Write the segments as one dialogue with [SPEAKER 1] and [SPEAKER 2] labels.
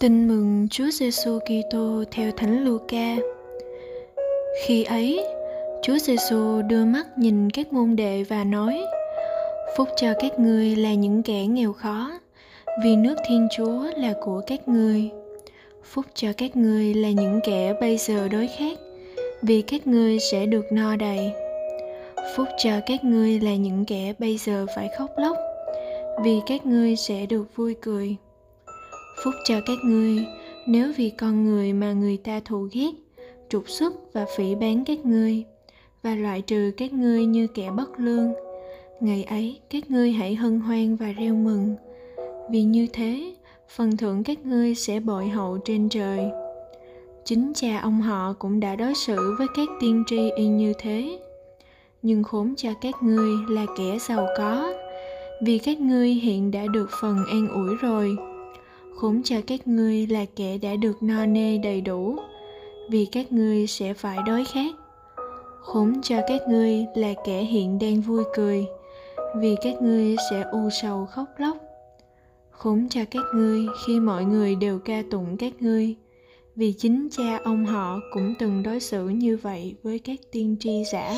[SPEAKER 1] Tin mừng Chúa Giêsu Kitô theo Thánh Luca. Khi ấy, Chúa Giêsu đưa mắt nhìn các môn đệ và nói: Phúc cho các ngươi là những kẻ nghèo khó, vì nước Thiên Chúa là của các ngươi. Phúc cho các ngươi là những kẻ bây giờ đói khát, vì các ngươi sẽ được no đầy. Phúc cho các ngươi là những kẻ bây giờ phải khóc lóc, vì các ngươi sẽ được vui cười phúc cho các ngươi. Nếu vì con người mà người ta thù ghét, trục xuất và phỉ bán các ngươi, và loại trừ các ngươi như kẻ bất lương, ngày ấy các ngươi hãy hân hoan và reo mừng. Vì như thế, phần thưởng các ngươi sẽ bội hậu trên trời. Chính cha ông họ cũng đã đối xử với các tiên tri y như thế. Nhưng khốn cho các ngươi là kẻ giàu có. Vì các ngươi hiện đã được phần an ủi rồi khốn cho các ngươi là kẻ đã được no nê đầy đủ, vì các ngươi sẽ phải đói khát. Khốn cho các ngươi là kẻ hiện đang vui cười, vì các ngươi sẽ u sầu khóc lóc. Khốn cho các ngươi khi mọi người đều ca tụng các ngươi, vì chính cha ông họ cũng từng đối xử như vậy với các tiên tri giả.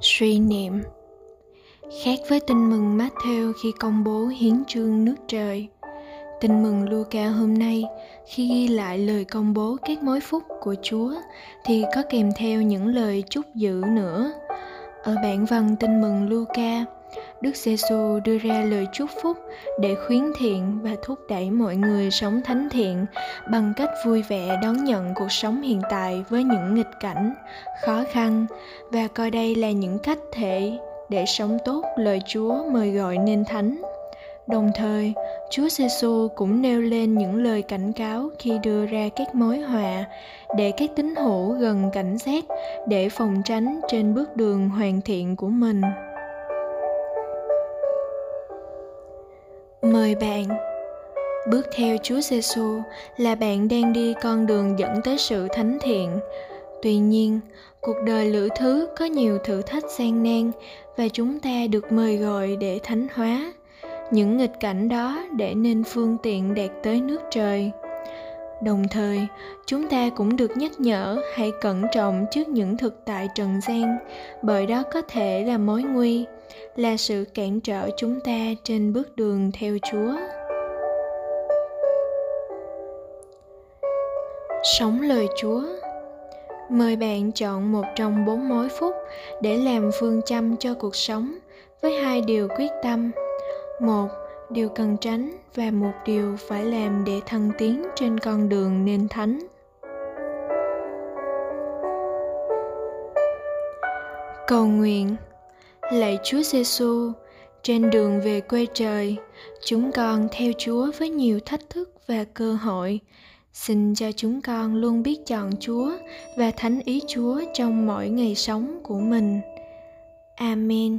[SPEAKER 1] Suy niệm. Khác với tin mừng Matthew khi công bố hiến trương nước trời, tin mừng Luca hôm nay khi ghi lại lời công bố các mối phúc của Chúa thì có kèm theo những lời chúc dự nữa. Ở bản văn tin mừng Luca, Đức Giêsu đưa ra lời chúc phúc để khuyến thiện và thúc đẩy mọi người sống thánh thiện bằng cách vui vẻ đón nhận cuộc sống hiện tại với những nghịch cảnh, khó khăn và coi đây là những cách thể để sống tốt lời Chúa mời gọi nên thánh. Đồng thời, Chúa Giêsu cũng nêu lên những lời cảnh cáo khi đưa ra các mối họa để các tín hữu gần cảnh giác để phòng tránh trên bước đường hoàn thiện của mình. Mời bạn Bước theo Chúa Giêsu là bạn đang đi con đường dẫn tới sự thánh thiện. Tuy nhiên, cuộc đời lữ thứ có nhiều thử thách gian nan và chúng ta được mời gọi để thánh hóa. Những nghịch cảnh đó để nên phương tiện đạt tới nước trời. Đồng thời chúng ta cũng được nhắc nhở hãy cẩn trọng trước những thực tại trần gian bởi đó có thể là mối nguy là sự cản trở chúng ta trên bước đường theo chúa. Sống lời chúa mời bạn chọn một trong bốn mối phúc để làm phương châm cho cuộc sống với hai điều quyết tâm. Một, điều cần tránh và một điều phải làm để thăng tiến trên con đường nên thánh. Cầu nguyện. Lạy chúa giêsu trên đường về quê trời, chúng con theo chúa với nhiều thách thức và cơ hội xin cho chúng con luôn biết chọn chúa và thánh ý chúa trong mỗi ngày sống của mình. Amen.